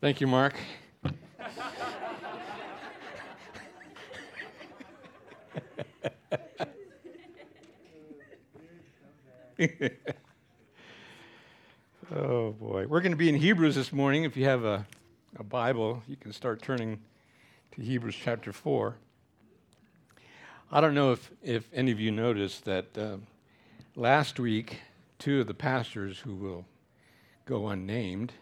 Thank you, Mark. oh, boy. We're going to be in Hebrews this morning. If you have a, a Bible, you can start turning to Hebrews chapter 4. I don't know if, if any of you noticed that uh, last week, two of the pastors who will go unnamed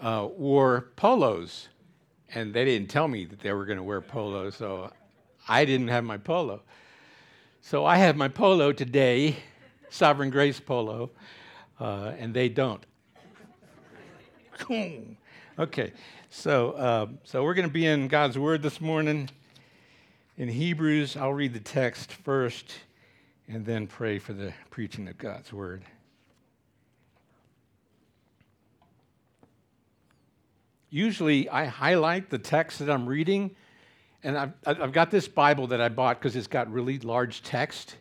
uh, wore polos. And they didn't tell me that they were going to wear polos, so I didn't have my polo. So I have my polo today, Sovereign Grace polo, uh, and they don't. okay, so uh, so we're going to be in God's Word this morning. In Hebrews, I'll read the text first, and then pray for the preaching of God's Word. Usually, I highlight the text that I'm reading, and I've, I've got this Bible that I bought because it's got really large text.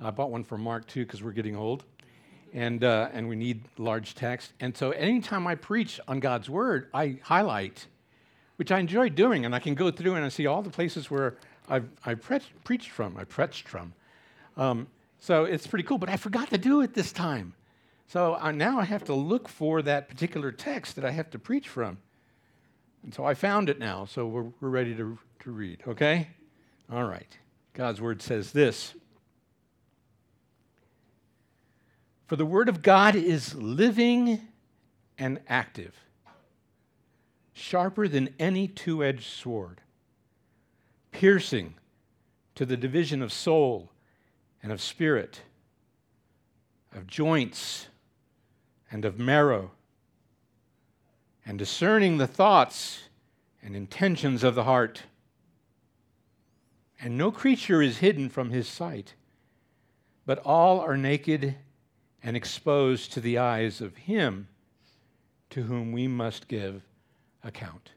I bought one for Mark too because we're getting old, and uh, and we need large text. And so, anytime I preach on God's word, I highlight, which I enjoy doing, and I can go through and I see all the places where I've I preached from, I preached from. Um, so it's pretty cool. But I forgot to do it this time, so I, now I have to look for that particular text that I have to preach from. And so I found it now, so we're, we're ready to, to read, okay? All right. God's word says this For the word of God is living and active, sharper than any two edged sword, piercing to the division of soul and of spirit, of joints and of marrow and discerning the thoughts and intentions of the heart. And no creature is hidden from his sight, but all are naked and exposed to the eyes of him to whom we must give account.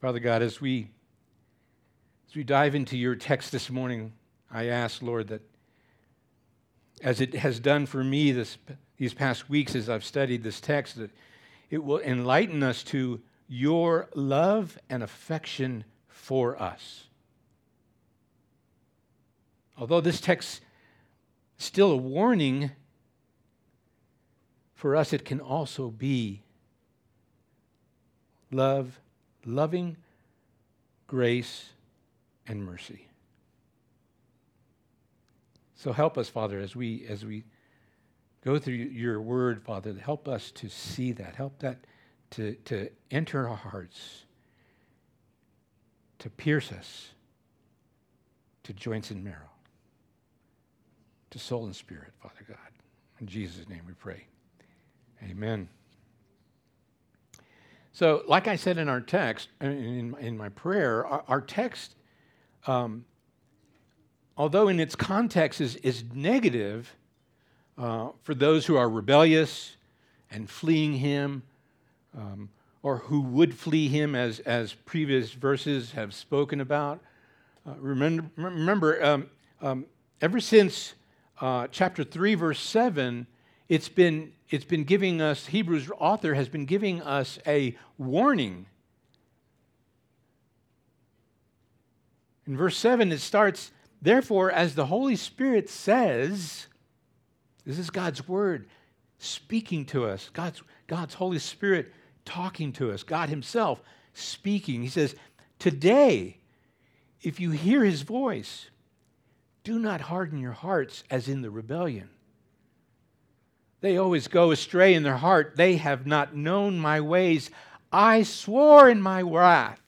Father God, as we as we dive into your text this morning, I ask, Lord, that as it has done for me this these past weeks as I've studied this text that it will enlighten us to your love and affection for us. Although this text is still a warning, for us it can also be love, loving grace and mercy. So help us, Father, as we as we go through your word, Father. To help us to see that. Help that to, to enter our hearts, to pierce us to joints and marrow, to soul and spirit, Father God. In Jesus' name we pray. Amen. So, like I said in our text, in, in my prayer, our, our text, um, although in its context is, is negative, uh, for those who are rebellious and fleeing him, um, or who would flee him, as, as previous verses have spoken about. Uh, remember, remember um, um, ever since uh, chapter 3, verse 7, it's been, it's been giving us, Hebrews author has been giving us a warning. In verse 7, it starts, Therefore, as the Holy Spirit says, this is God's word speaking to us, God's, God's Holy Spirit talking to us, God Himself speaking. He says, Today, if you hear His voice, do not harden your hearts as in the rebellion. They always go astray in their heart. They have not known my ways. I swore in my wrath,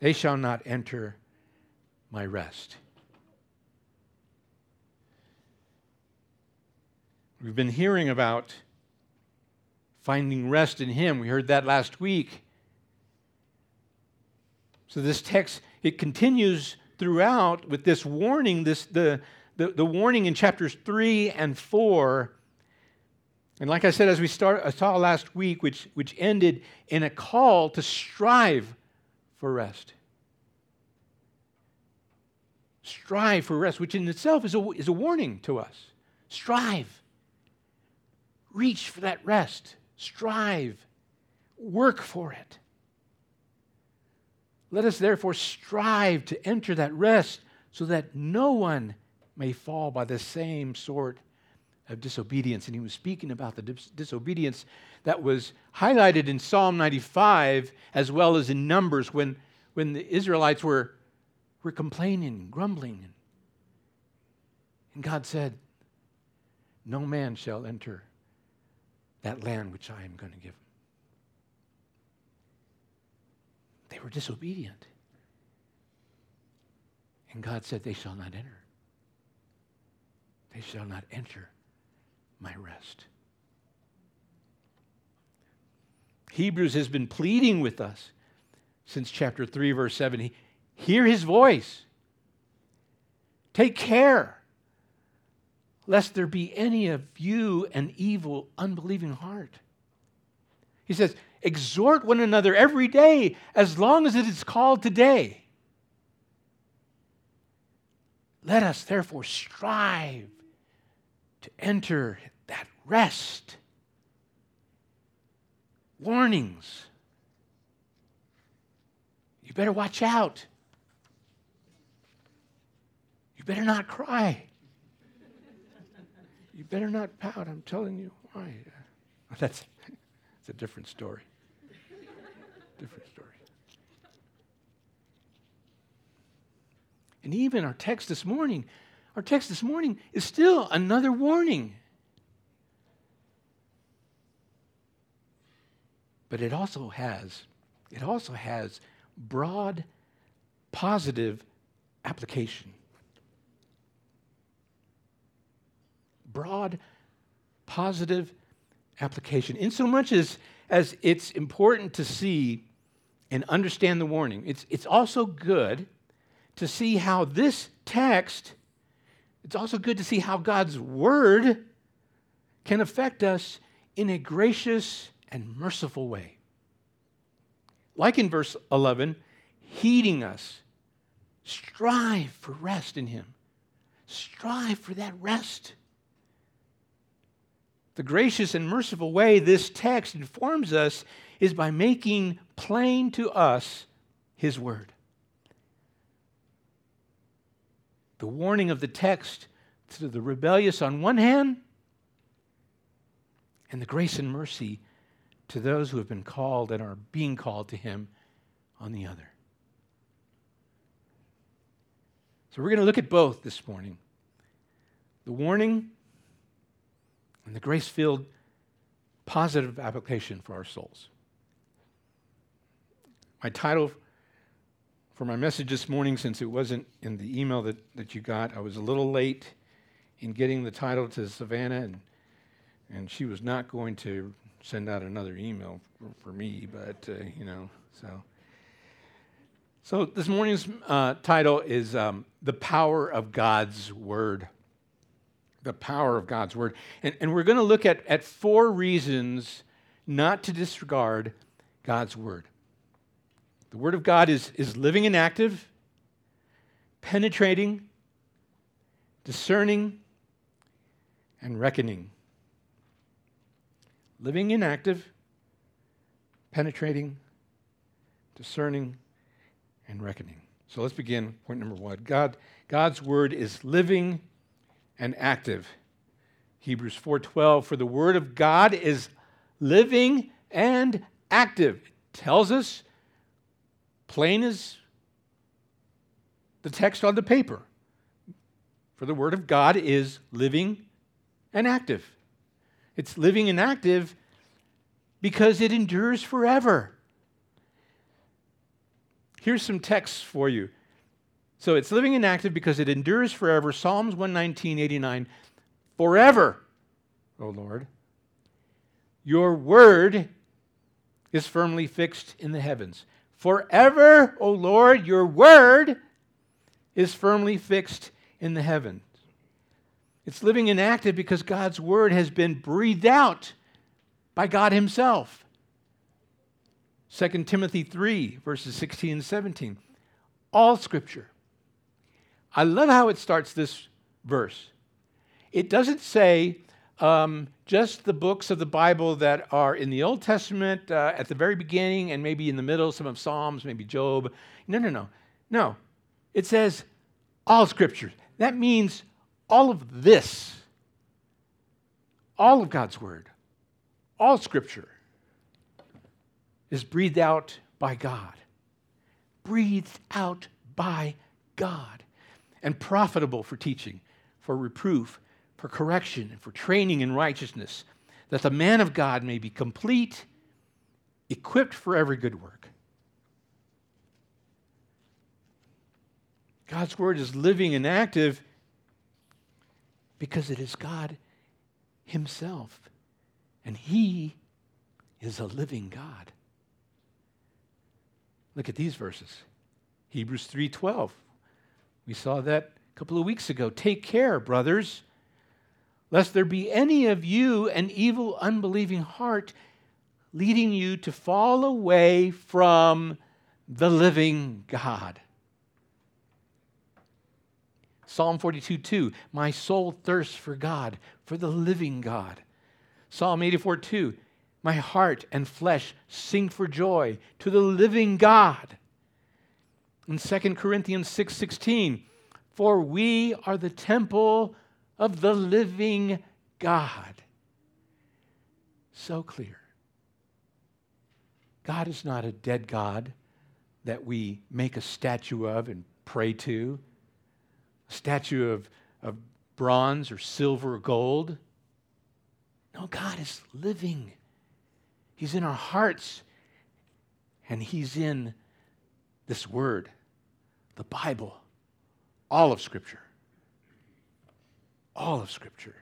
they shall not enter my rest. We've been hearing about finding rest in Him. We heard that last week. So this text, it continues throughout with this warning, this, the, the, the warning in chapters 3 and 4. And like I said, as we start, I saw last week, which, which ended in a call to strive for rest. Strive for rest, which in itself is a, is a warning to us. Strive reach for that rest. strive, work for it. Let us therefore strive to enter that rest so that no one may fall by the same sort of disobedience. And he was speaking about the dis- disobedience that was highlighted in Psalm 95 as well as in Numbers when, when the Israelites were, were complaining, grumbling. And God said, No man shall enter that land which I am going to give. Them. They were disobedient. And God said, They shall not enter. They shall not enter my rest. Hebrews has been pleading with us since chapter 3, verse 7. Hear his voice. Take care, lest there be any of you an evil, unbelieving heart. He says, Exhort one another every day as long as it is called today. Let us therefore strive to enter that rest. Warnings. You better watch out. You better not cry. You better not pout. I'm telling you why. That's, that's a different story. Different story. And even our text this morning, our text this morning is still another warning. But it also has, it also has broad, positive application. Broad, positive application. In so much as, as it's important to see and understand the warning, it's, it's also good to see how this text, it's also good to see how God's word can affect us in a gracious and merciful way. Like in verse 11, heeding us, strive for rest in Him. Strive for that rest. The gracious and merciful way this text informs us is by making plain to us His Word. The warning of the text to the rebellious on one hand, and the grace and mercy to those who have been called and are being called to him on the other. So we're going to look at both this morning the warning and the grace filled positive application for our souls. My title for my message this morning, since it wasn't in the email that, that you got, I was a little late in getting the title to Savannah, and, and she was not going to send out another email for, for me, but, uh, you know, so. So this morning's uh, title is um, The Power of God's Word. The Power of God's Word. And, and we're going to look at, at four reasons not to disregard God's Word. The Word of God is, is living and active, penetrating, discerning, and reckoning living and active, penetrating, discerning, and reckoning. So let's begin. Point number one God, God's word is living and active. Hebrews 4:12 for the word of God is living and active. It tells us plain as the text on the paper. For the word of God is living and active. It's living and active because it endures forever. Here's some texts for you. So it's living and active because it endures forever. Psalms 119, 89. Forever, O Lord, your word is firmly fixed in the heavens. Forever, O Lord, your word is firmly fixed in the heavens. It's living and active because God's word has been breathed out by God Himself. 2 Timothy 3, verses 16 and 17. All scripture. I love how it starts this verse. It doesn't say um, just the books of the Bible that are in the Old Testament uh, at the very beginning and maybe in the middle, some of Psalms, maybe Job. No, no, no. No. It says all scripture. That means all of this, all of God's word, all scripture is breathed out by God. Breathed out by God. And profitable for teaching, for reproof, for correction, and for training in righteousness, that the man of God may be complete, equipped for every good work. God's word is living and active because it is God Himself. And He is a living God. Look at these verses. Hebrews 3:12. We saw that a couple of weeks ago. Take care, brothers, lest there be any of you an evil unbelieving heart leading you to fall away from the living God. Psalm 42 2, my soul thirsts for God, for the living God. Psalm 84 2, my heart and flesh sing for joy to the living God. In 2 Corinthians 6 16, for we are the temple of the living God. So clear. God is not a dead God that we make a statue of and pray to a statue of, of bronze or silver or gold. No, God is living. He's in our hearts, and He's in this Word, the Bible, all of Scripture. All of Scripture.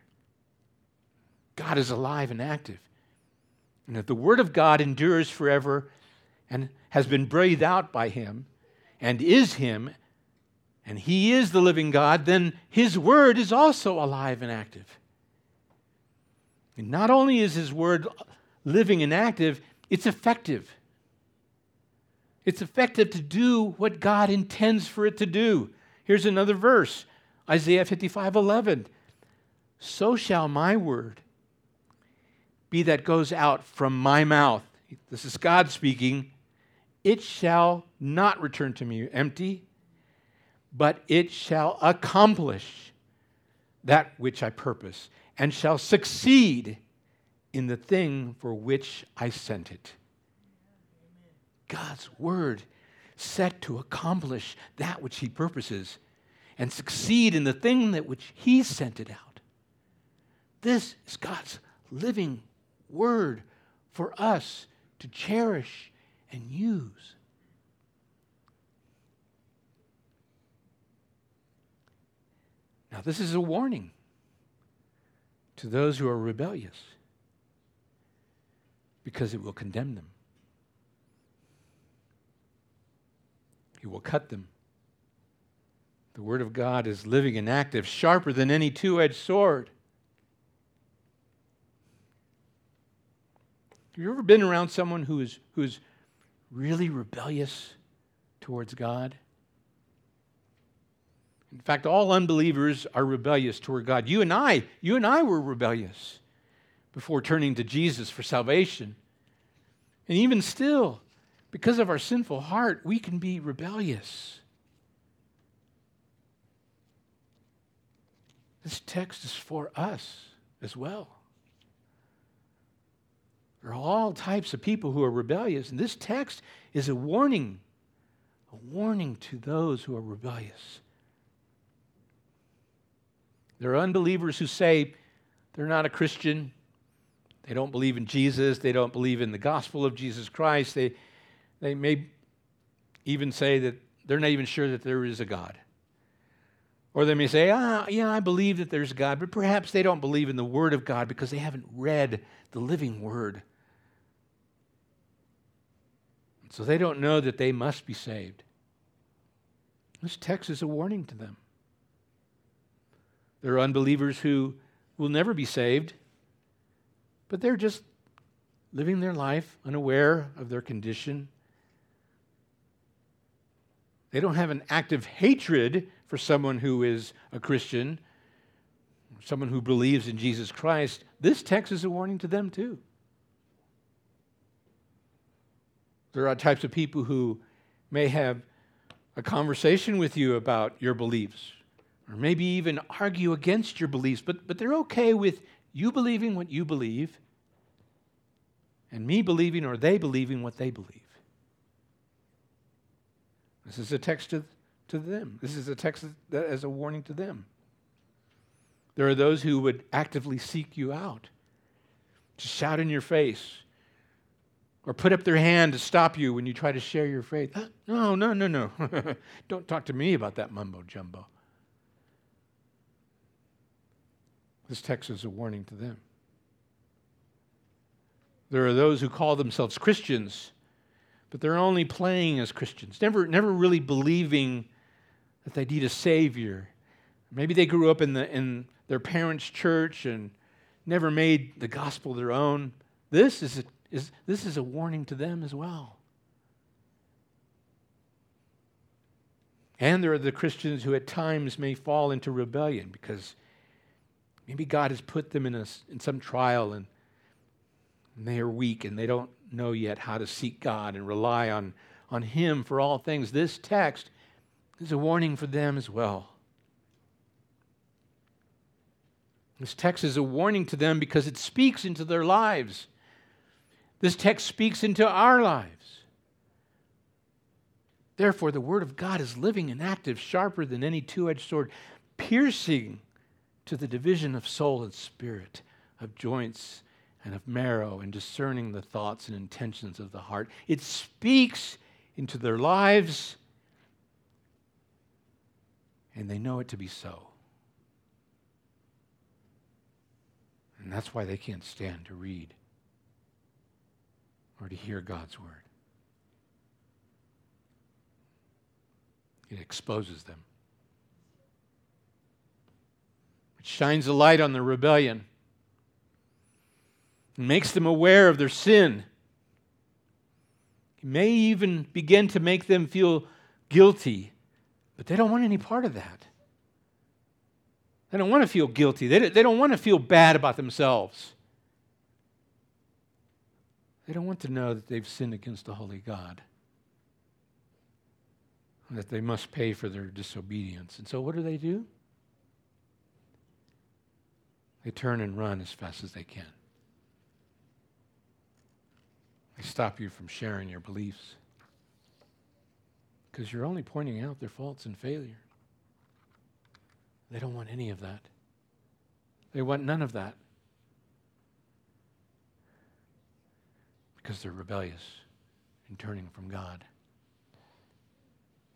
God is alive and active. And if the Word of God endures forever and has been breathed out by Him and is Him and He is the living God, then His Word is also alive and active. And not only is His Word living and active, it's effective. It's effective to do what God intends for it to do. Here's another verse Isaiah 55 11. So shall my word be that goes out from my mouth. This is God speaking. It shall not return to me empty, but it shall accomplish that which I purpose, and shall succeed in the thing for which I sent it. God's word set to accomplish that which he purposes and succeed in the thing that which he sent it out. This is God's living word for us to cherish and use. Now, this is a warning to those who are rebellious because it will condemn them. He will cut them. The Word of God is living and active, sharper than any two edged sword. Have you ever been around someone who is, who is really rebellious towards God? In fact, all unbelievers are rebellious toward God. You and I, you and I were rebellious before turning to Jesus for salvation. And even still, because of our sinful heart, we can be rebellious. This text is for us as well. There are all types of people who are rebellious, and this text is a warning, a warning to those who are rebellious. There are unbelievers who say they're not a Christian. They don't believe in Jesus. They don't believe in the gospel of Jesus Christ. They, they may even say that they're not even sure that there is a God. Or they may say, ah, yeah, I believe that there's a God, but perhaps they don't believe in the Word of God because they haven't read the living Word. So they don't know that they must be saved. This text is a warning to them. There are unbelievers who will never be saved, but they're just living their life unaware of their condition. They don't have an active hatred for someone who is a Christian, someone who believes in Jesus Christ, this text is a warning to them too. There are types of people who may have a conversation with you about your beliefs, or maybe even argue against your beliefs, but, but they're okay with you believing what you believe and me believing or they believing what they believe. This is a text to, to them. This is a text that as a warning to them. There are those who would actively seek you out, to shout in your face, or put up their hand to stop you when you try to share your faith. Uh, no, no, no, no. Don't talk to me about that mumbo jumbo. This text is a warning to them. There are those who call themselves Christians, but they're only playing as Christians, never, never really believing that they need a Savior. Maybe they grew up in, the, in their parents' church and never made the gospel their own. This is a, is, this is a warning to them as well. And there are the Christians who at times may fall into rebellion because maybe God has put them in, a, in some trial and and they are weak and they don't know yet how to seek God and rely on, on Him for all things. This text is a warning for them as well. This text is a warning to them because it speaks into their lives. This text speaks into our lives. Therefore, the Word of God is living and active, sharper than any two edged sword, piercing to the division of soul and spirit, of joints and of marrow and discerning the thoughts and intentions of the heart. It speaks into their lives, and they know it to be so. And that's why they can't stand to read or to hear God's word. It exposes them. It shines a light on their rebellion and makes them aware of their sin. He may even begin to make them feel guilty, but they don't want any part of that. They don't want to feel guilty. They don't, they don't want to feel bad about themselves. They don't want to know that they've sinned against the holy God that they must pay for their disobedience. And so, what do they do? They turn and run as fast as they can. They stop you from sharing your beliefs because you're only pointing out their faults and failure. They don't want any of that. They want none of that because they're rebellious and turning from God.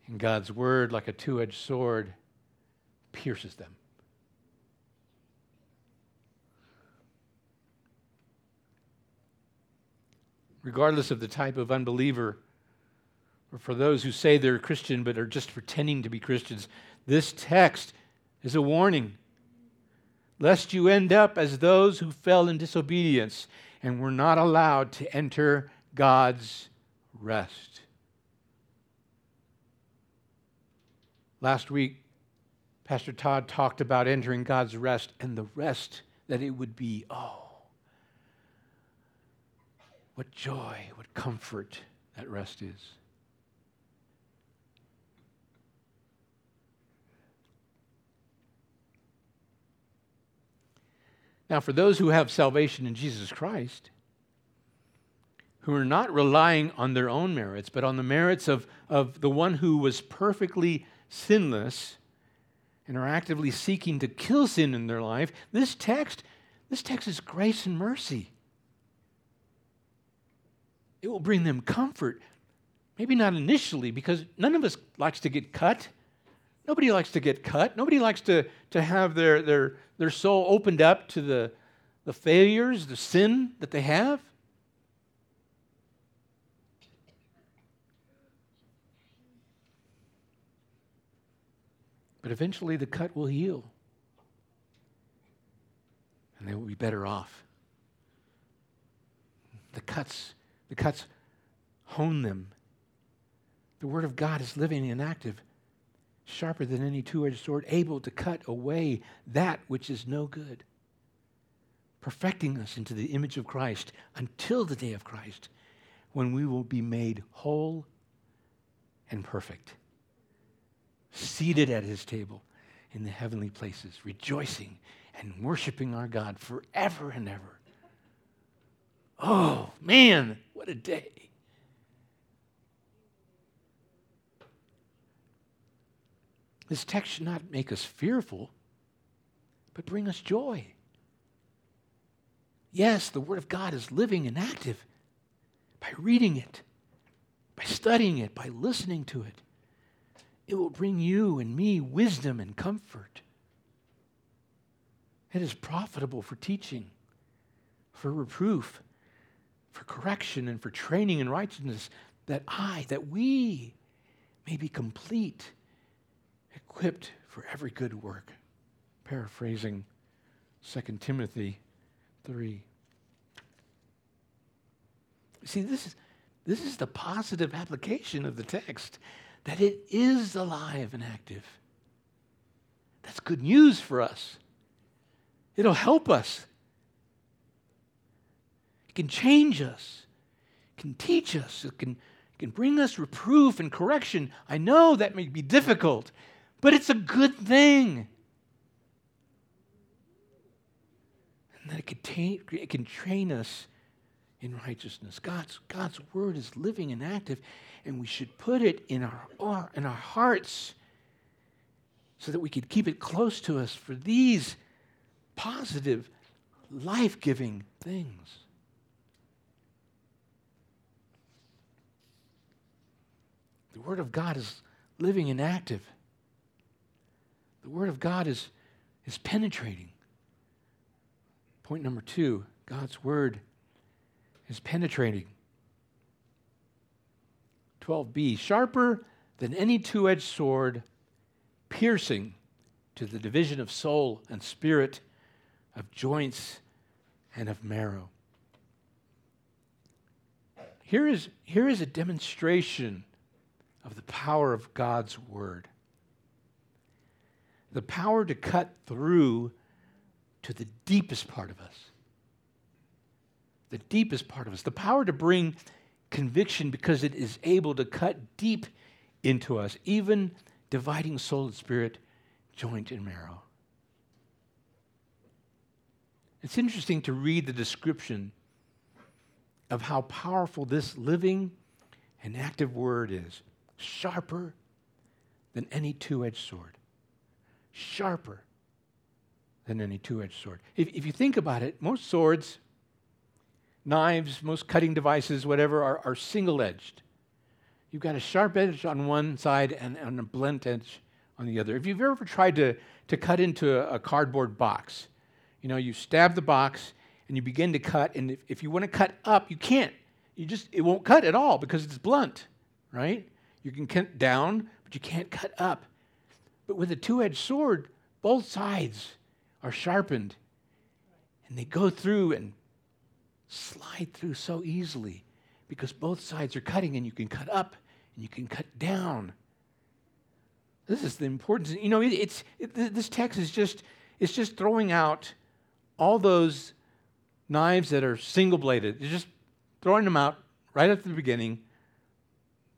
And God's word, like a two edged sword, pierces them. Regardless of the type of unbeliever, or for those who say they're Christian but are just pretending to be Christians, this text is a warning. Lest you end up as those who fell in disobedience and were not allowed to enter God's rest. Last week, Pastor Todd talked about entering God's rest and the rest that it would be. Oh, what joy, what comfort that rest is. Now, for those who have salvation in Jesus Christ, who are not relying on their own merits, but on the merits of, of the one who was perfectly sinless and are actively seeking to kill sin in their life, this text, this text is grace and mercy. It will bring them comfort. Maybe not initially, because none of us likes to get cut. Nobody likes to get cut. Nobody likes to, to have their, their, their soul opened up to the, the failures, the sin that they have. But eventually the cut will heal. And they will be better off. The cuts the cuts hone them. The Word of God is living and active. sharper than any two edged sword, able to cut away that which is no good, perfecting us into the image of Christ until the day of Christ, when we will be made whole and perfect, seated at his table in the heavenly places, rejoicing and worshiping our God forever and ever. Oh, man, what a day. This text should not make us fearful, but bring us joy. Yes, the Word of God is living and active by reading it, by studying it, by listening to it. It will bring you and me wisdom and comfort. It is profitable for teaching, for reproof, for correction, and for training in righteousness, that I, that we may be complete equipped for every good work. Paraphrasing 2 Timothy 3. See, this is, this is the positive application of the text that it is alive and active. That's good news for us. It'll help us. Can change us. Can teach us. It can, can bring us reproof and correction. I know that may be difficult. But it's a good thing. And that it can, it can train us in righteousness. God's, God's word is living and active, and we should put it in our, in our hearts so that we could keep it close to us for these positive, life giving things. The Word of God is living and active. The Word of God is, is penetrating. Point number two God's Word is penetrating. 12b, sharper than any two edged sword, piercing to the division of soul and spirit, of joints and of marrow. Here is, here is a demonstration of the power of God's Word the power to cut through to the deepest part of us. The deepest part of us. The power to bring conviction because it is able to cut deep into us, even dividing soul and spirit, joint and marrow. It's interesting to read the description of how powerful this living and active word is, sharper than any two edged sword sharper than any two edged sword. If, if you think about it, most swords, knives, most cutting devices, whatever, are, are single edged. You've got a sharp edge on one side and, and a blunt edge on the other. If you've ever tried to, to cut into a, a cardboard box, you know, you stab the box and you begin to cut, and if, if you want to cut up, you can't. You just, it won't cut at all because it's blunt, right? You can cut down, but you can't cut up. But with a two edged sword, both sides are sharpened and they go through and slide through so easily because both sides are cutting and you can cut up and you can cut down. This is the importance. You know, it, it's it, this text is just it's just throwing out all those knives that are single bladed. It's just throwing them out right at the beginning.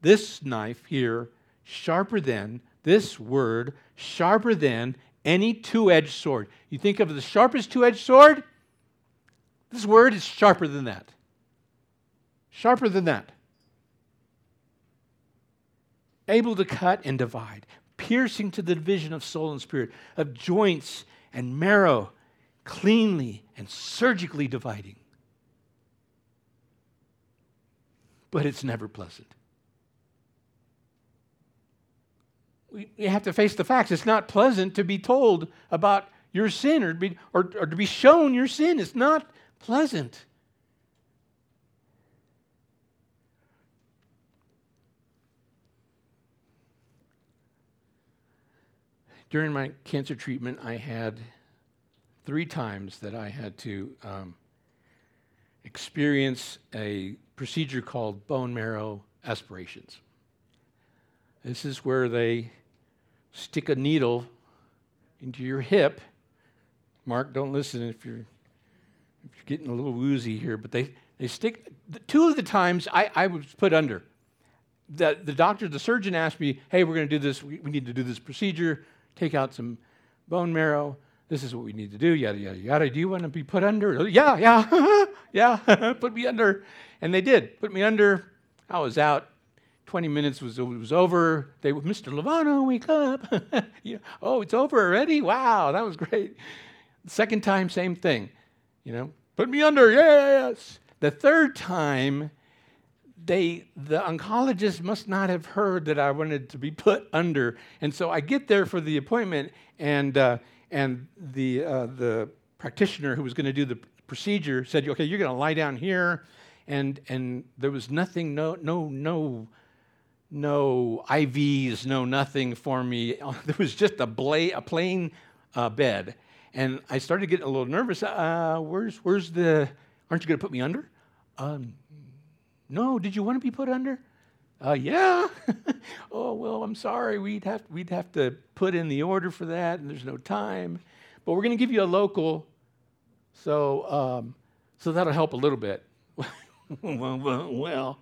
This knife here, sharper than this word sharper than any two edged sword. You think of the sharpest two edged sword? This word is sharper than that. Sharper than that. Able to cut and divide, piercing to the division of soul and spirit, of joints and marrow, cleanly and surgically dividing. But it's never pleasant. We, have to face the facts. It's not pleasant to be told about your sin or, be, or, or to be shown your sin. It's not pleasant. During my cancer treatment, I had three times that I had to um, experience a procedure called bone marrow aspirations. This is where they stick a needle into your hip. Mark, don't listen if you're if you're getting a little woozy here, but they, they stick two of the times I, I was put under. The, the doctor, the surgeon asked me, hey, we're going to do this, we, we need to do this procedure, take out some bone marrow. This is what we need to do, yada, yada, yada. Do you want to be put under? Yeah, yeah, yeah, put me under. And they did, put me under. I was out 20 minutes was, was over. They were, Mr. Lovano, wake up. yeah. Oh, it's over already? Wow, that was great. Second time, same thing. You know, put me under, yes. The third time, they the oncologist must not have heard that I wanted to be put under, and so I get there for the appointment, and uh, and the uh, the practitioner who was going to do the procedure said, "Okay, you're going to lie down here," and and there was nothing, no no no no IVs, no nothing for me. There was just a, bla- a plain uh, bed. And I started getting a little nervous. Uh, where's, where's the, aren't you going to put me under? Um, no, did you want to be put under? Uh, yeah. oh, well, I'm sorry. We'd have, we'd have to put in the order for that, and there's no time. But we're going to give you a local, so, um, so that'll help a little bit. well,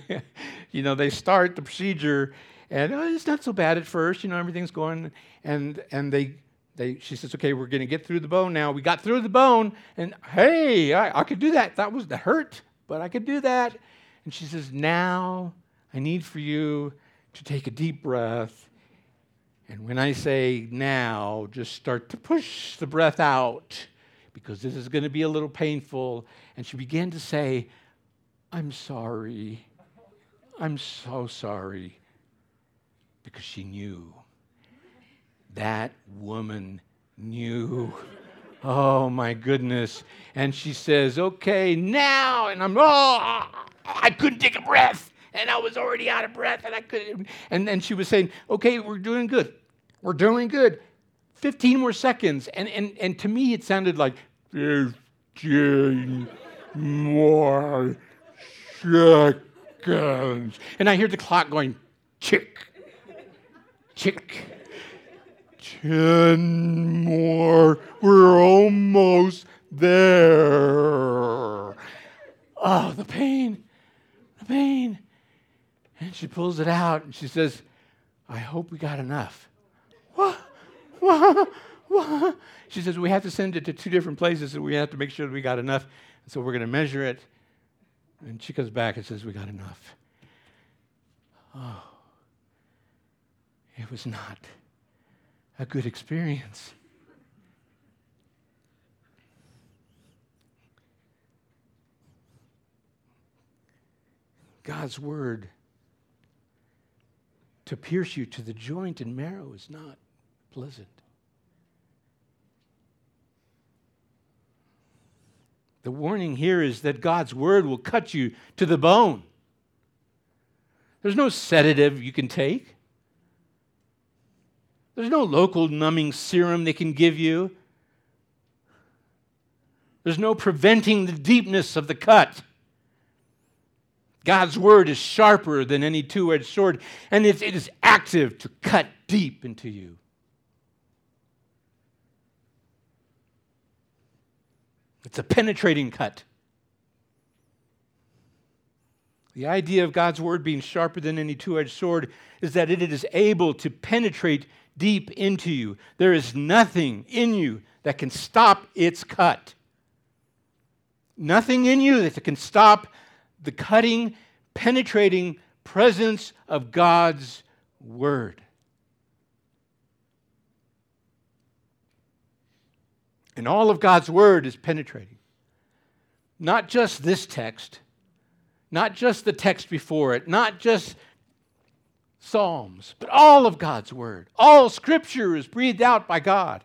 you know, they start the procedure, and oh, it's not so bad at first. You know, everything's going, and and they they she says, okay, we're going to get through the bone now. We got through the bone, and hey, I, I could do that. That was the hurt, but I could do that. And she says, now I need for you to take a deep breath. And when I say now, just start to push the breath out because this is going to be a little painful. And she began to say, I'm sorry. I'm so sorry. Because she knew. That woman knew. Oh my goodness. And she says, Okay, now. And I'm, oh, I couldn't take a breath. And I was already out of breath and I couldn't. And then she was saying, Okay, we're doing good. We're doing good. 15 more seconds. And, and, and to me, it sounded like 15 more seconds. And I hear the clock going, chick, chick. Ten more. We're almost there. Oh, the pain, the pain. And she pulls it out and she says, I hope we got enough. What? What? What? She says, We have to send it to two different places, and we have to make sure that we got enough. So we're going to measure it and she comes back and says, We got enough. Oh, it was not a good experience. God's word to pierce you to the joint and marrow is not pleasant. The warning here is that God's word will cut you to the bone. There's no sedative you can take. There's no local numbing serum they can give you. There's no preventing the deepness of the cut. God's word is sharper than any two edged sword, and it is active to cut deep into you. It's a penetrating cut. The idea of God's word being sharper than any two edged sword is that it is able to penetrate deep into you. There is nothing in you that can stop its cut. Nothing in you that can stop the cutting, penetrating presence of God's word. And all of God's word is penetrating. Not just this text, not just the text before it, not just Psalms, but all of God's word. All scripture is breathed out by God.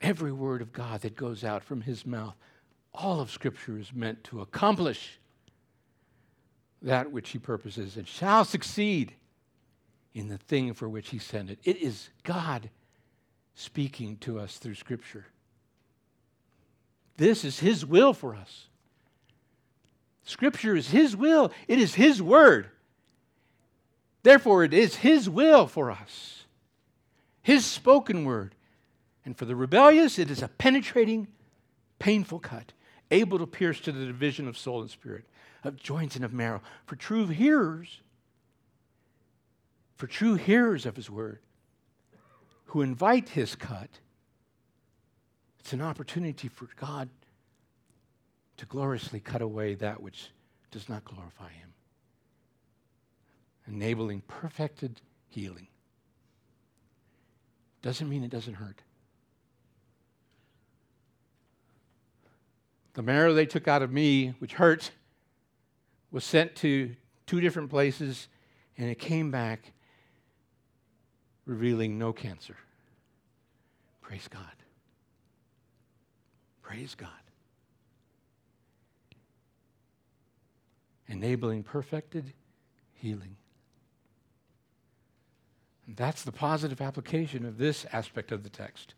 Every word of God that goes out from his mouth, all of scripture is meant to accomplish that which he purposes and shall succeed in the thing for which he sent it. It is God speaking to us through Scripture. This is his will for us. Scripture is His will, it is His word. Therefore, it is His will for us, His spoken word. And for the rebellious, it is a penetrating, painful cut, able to pierce to the division of soul and spirit, of joints and of marrow. For true hearers, for true hearers of His word, who invite His cut, it's an opportunity for God to gloriously cut away that which does not glorify Him enabling perfected healing. Doesn't mean it doesn't hurt. The marrow they took out of me, which hurt, was sent to two different places, and it came back revealing no cancer. Praise God. Praise God. Enabling perfected healing. That's the positive application of this aspect of the text.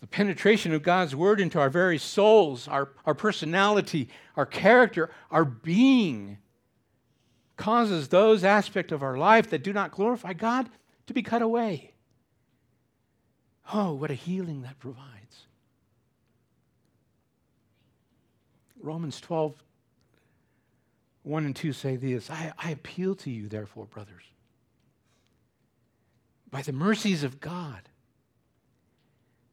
The penetration of God's word into our very souls, our, our personality, our character, our being causes those aspects of our life that do not glorify God to be cut away. Oh, what a healing that provides. Romans 12, 1 and 2 say this I, I appeal to you, therefore, brothers by the mercies of God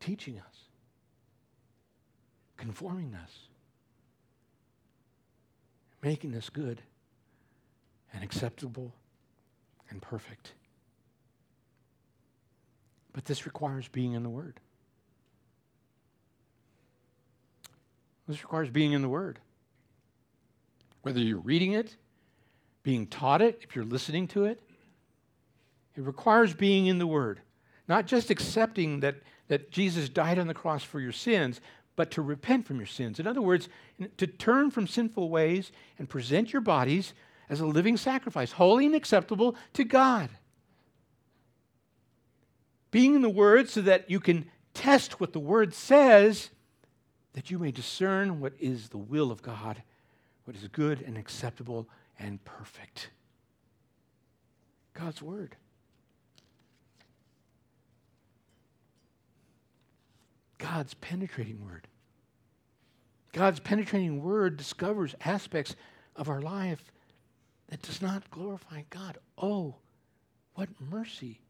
teaching us, conforming us, making us good and acceptable and perfect. But this requires being in the Word. This requires being in the Word. Whether you're reading it, being taught it, if you're listening to it, it requires being in the Word. Not just accepting that, that Jesus died on the cross for your sins, but to repent from your sins. In other words, to turn from sinful ways and present your bodies as a living sacrifice, holy and acceptable to God. Being in the Word so that you can test what the Word says, that you may discern what is the will of God, what is good and acceptable and perfect. God's Word. God's penetrating word. God's penetrating word discovers aspects of our life that does not glorify God. Oh, what mercy.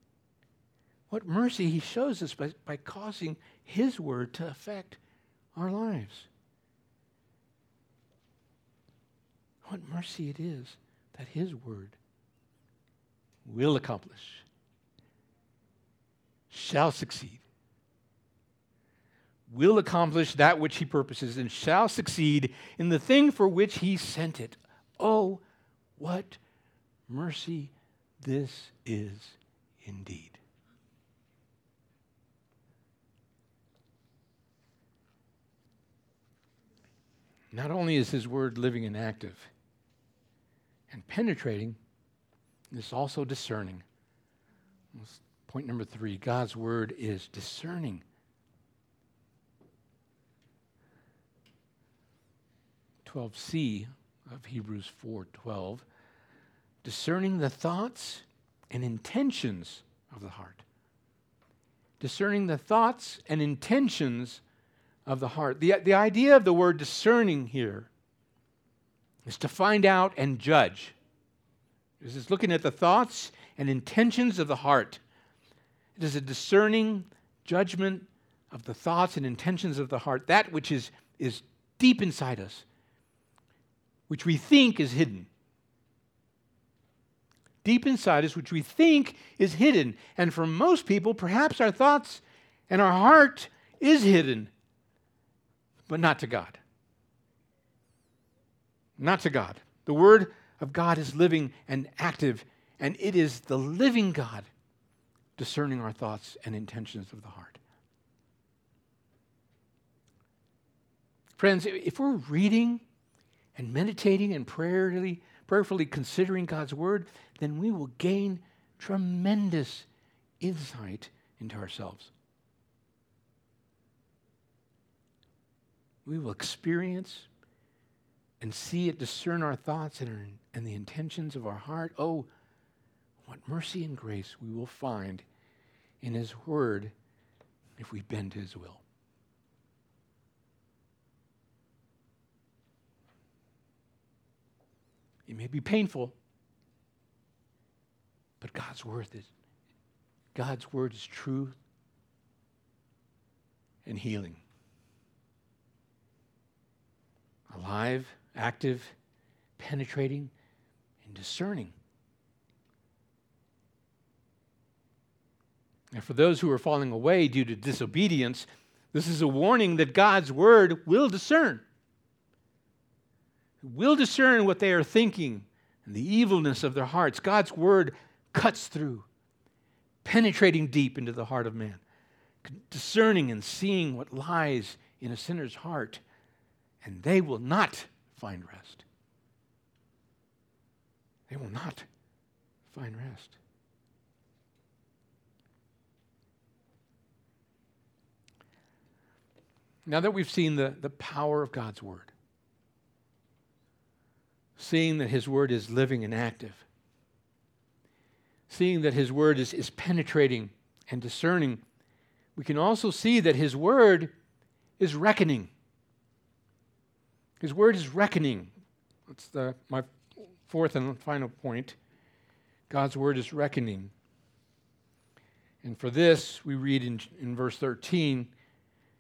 What mercy he shows us by, by causing his word to affect our lives. What mercy it is that his word will accomplish, shall succeed will accomplish that which he purposes and shall succeed in the thing for which he sent it. Oh, what mercy this is indeed. Not only is his word living and active and penetrating, it's also discerning. Point number three God's word is discerning. 12c of Hebrews 4:12, discerning the thoughts and intentions of the heart. Discerning the thoughts and intentions of the heart. The, the idea of the word discerning here is to find out and judge. This is looking at the thoughts and intentions of the heart. It is a discerning judgment of the thoughts and intentions of the heart, that which is, is deep inside us, which we think is hidden. Deep inside us, which we think is hidden. And for most people, perhaps our thoughts and our heart is hidden, but not to God. not to God. The Word of God is living and active, and it is the living God discerning our thoughts and intentions of the heart. Friends, if we're reading and meditating and prayerfully, prayerfully considering God's Word, then we will gain tremendous insight into ourselves. We will experience and see it, discern our thoughts and, our, and the intentions of our heart. Oh, what mercy and grace we will find in His Word if we bend to His will. It may be painful, but God's word is God's word is truth and healing. Alive, active, penetrating, and discerning. And for those who are falling away due to disobedience, this is a warning that God's word will discern. Will discern what they are thinking and the evilness of their hearts. God's word cuts through, penetrating deep into the heart of man, discerning and seeing what lies in a sinner's heart, and they will not find rest. They will not find rest. Now that we've seen the, the power of God's Word, seeing that His Word is living and active, seeing that His Word is, is penetrating and discerning, we can also see that His Word is reckoning. His Word is reckoning. That's the, my fourth and final point. God's Word is reckoning. And for this, we read in, in verse 13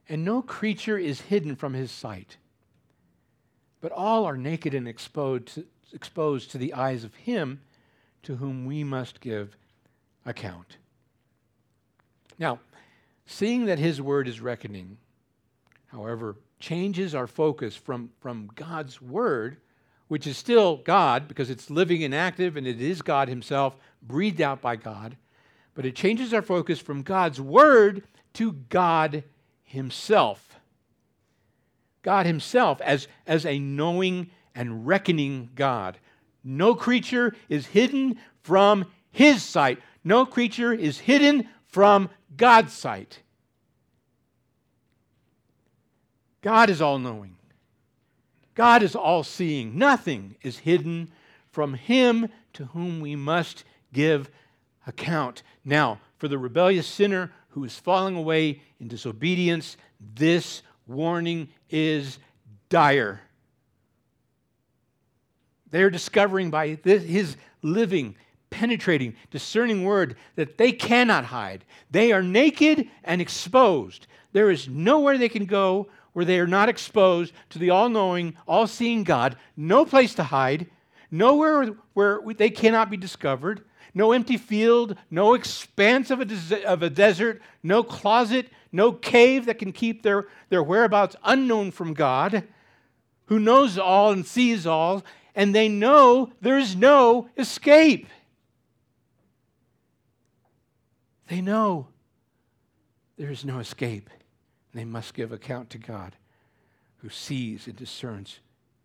and no creature is hidden from his sight, but all are naked and exposed to, exposed to the eyes of him to whom we must give account. Now, seeing that his word is reckoning, however, changes our focus from, from God's word, which is still God because it's living and active and it is God himself, breathed out by God, but it changes our focus from God's word to God himself. God himself as, as a knowing and reckoning God. No creature is hidden from his sight. No creature is hidden from God's sight. God is all knowing. God is all seeing. Nothing is hidden from him to whom we must give account. Now, for the rebellious sinner who is falling away in disobedience, this warning is dire. They are discovering by this, his living, penetrating, discerning word that they cannot hide. They are naked and exposed. There is nowhere they can go where they are not exposed to the all knowing, all seeing God, no place to hide, nowhere where they cannot be discovered no empty field, no expanse of a, des- of a desert, no closet, no cave that can keep their, their whereabouts unknown from God, who knows all and sees all, and they know there is no escape. They know there is no escape. They must give account to God who sees and discerns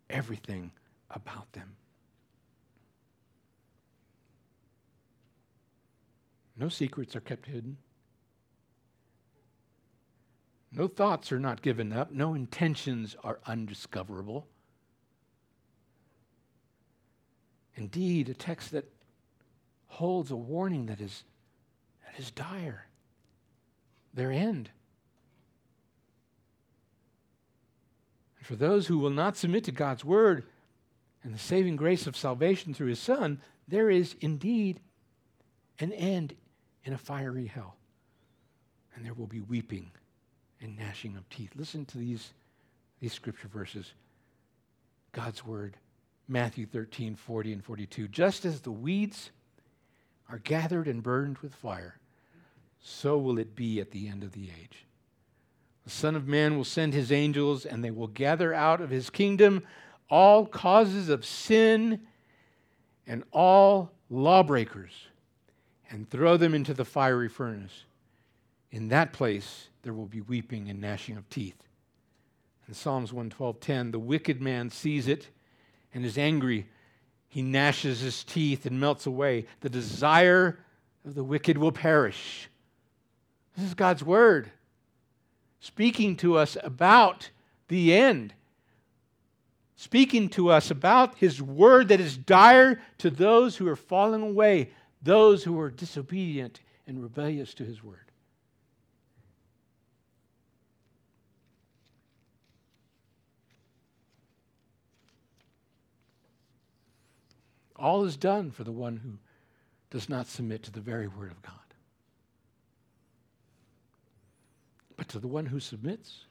everything about them. No secrets are kept hidden. No thoughts are not given up. No intentions are undiscoverable. Indeed, a text that holds a warning that is, that is dire. Their end. And for those who will not submit to God's word and the saving grace of salvation through his Son, there is indeed an end in a fiery hell. And there will be weeping and gnashing of teeth. Listen to these, these scripture verses. God's word, Matthew 13, 40 and 42. Just as the weeds are gathered and burned with fire, so will it be at the end of the age. The Son of Man will send his angels, and they will gather out of his kingdom all causes of sin and all lawbreakers and throw them into the fiery furnace. In that place there will be weeping and gnashing of teeth. In Psalms 112:10, the wicked man sees it and is angry. He gnashes his teeth and melts away. The desire of the wicked will perish. This is God's word speaking to us about the end, speaking to us about his word that is dire to those who are falling away, those who are disobedient and rebellious to his word. All is done for the one who does not submit to the very word of God. But to the one who submits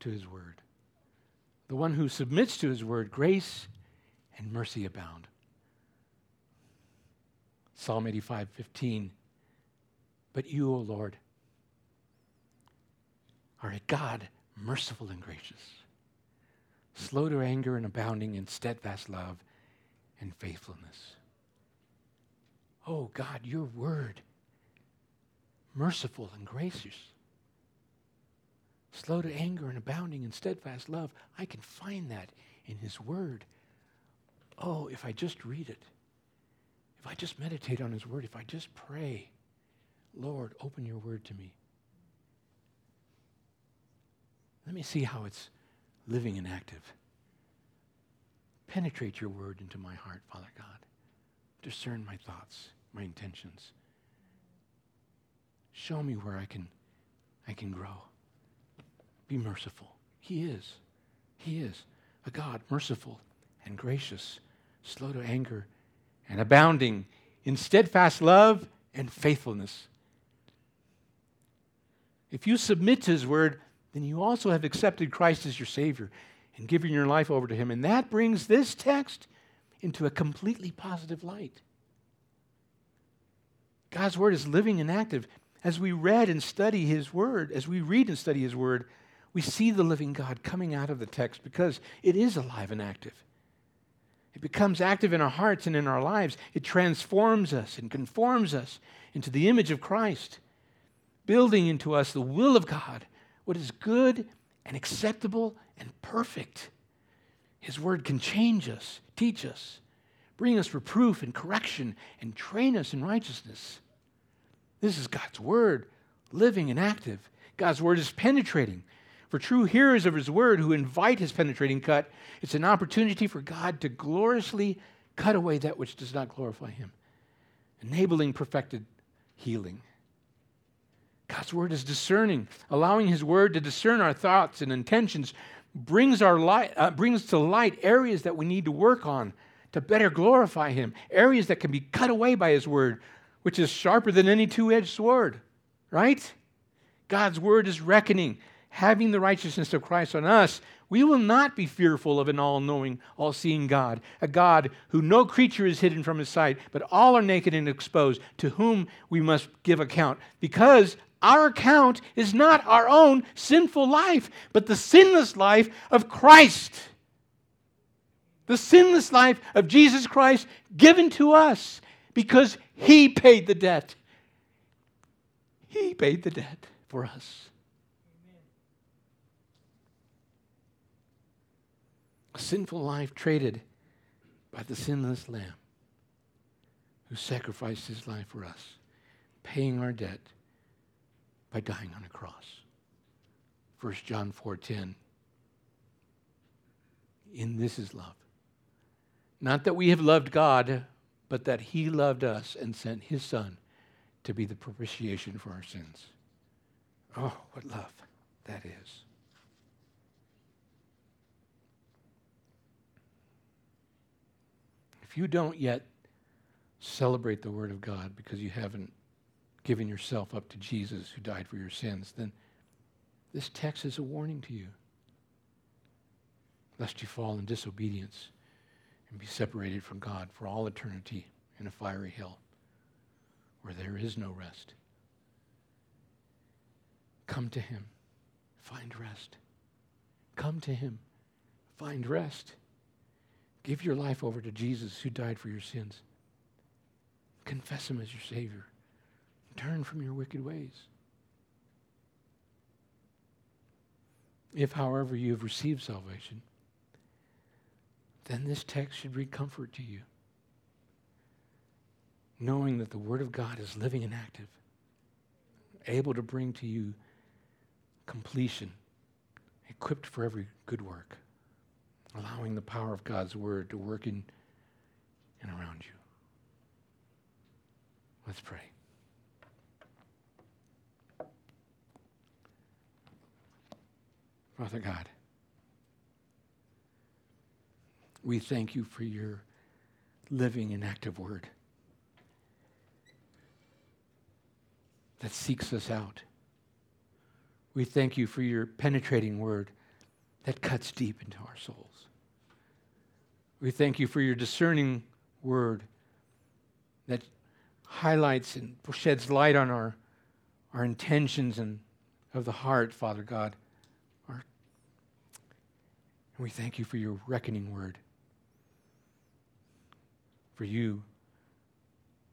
to his word, the one who submits to his word, grace and mercy abound. Psalm 85 15. But you, O Lord, are a God merciful and gracious, slow to anger and abounding in steadfast love and faithfulness. Oh God, your word, merciful and gracious, slow to anger and abounding in steadfast love. I can find that in his word. Oh, if I just read it, if I just meditate on his word, if I just pray, Lord, open your word to me. Let me see how it's living and active. Penetrate your word into my heart, Father God. Discern my thoughts, my intentions. Show me where I can, I can grow. Be merciful. He is. He is a God merciful and gracious, slow to anger, and abounding in steadfast love and faithfulness. If you submit to His word, then you also have accepted Christ as your Savior and giving your life over to Him. And that brings this text into a completely positive light. God's Word is living and active. As we read and study His Word, as we read and study His Word, we see the living God coming out of the text because it is alive and active. It becomes active in our hearts and in our lives. It transforms us and conforms us into the image of Christ, building into us the will of God, what is good and acceptable and perfect. His word can change us, teach us, bring us reproof and correction, and train us in righteousness. This is God's word, living and active. God's word is penetrating. For true hearers of his word who invite his penetrating cut, it's an opportunity for God to gloriously cut away that which does not glorify him, enabling perfected healing. God's word is discerning. Allowing his word to discern our thoughts and intentions brings, our light, uh, brings to light areas that we need to work on to better glorify him, areas that can be cut away by his word, which is sharper than any two edged sword, right? God's word is reckoning. Having the righteousness of Christ on us, we will not be fearful of an all knowing, all seeing God, a God who no creature is hidden from his sight, but all are naked and exposed, to whom we must give account. Because our account is not our own sinful life, but the sinless life of Christ. The sinless life of Jesus Christ given to us because He paid the debt. He paid the debt for us. Sinful life traded by the sinless Lamb who sacrificed his life for us, paying our debt by dying on a cross. 1 John 4:10 In this is love. Not that we have loved God, but that he loved us and sent his son to be the propitiation for our sins. Oh, what love that is. If you don't yet celebrate the Word of God because you haven't given yourself up to Jesus who died for your sins, then this text is a warning to you. Lest you fall in disobedience and be separated from God for all eternity in a fiery hell where there is no rest. Come to Him, find rest. Come to Him, find rest. Give your life over to Jesus who died for your sins. Confess him as your Savior. Turn from your wicked ways. If, however, you have received salvation, then this text should bring comfort to you, knowing that the Word of God is living and active, able to bring to you completion, equipped for every good work, allowing the power of God's Word to work in and around you. Let's pray. Father God, we thank you for your living and active word that seeks us out. We thank you for your penetrating word that cuts deep into our souls. We thank you for your discerning word that highlights and sheds light on our, our intentions and of the heart, Father God. Our, and we thank you for your reckoning word. For you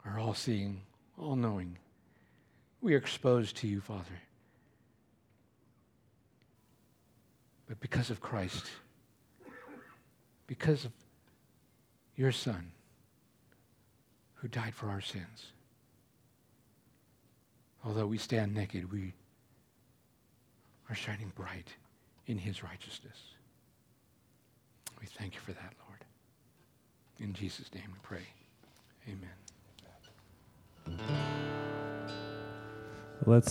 are all seeing, all knowing. We are exposed to you, Father. But because of Christ, because of your Son, who died for our sins, although we stand naked, we are shining bright in his righteousness. We thank you for that, Lord. In Jesus' name we pray. Amen. Let's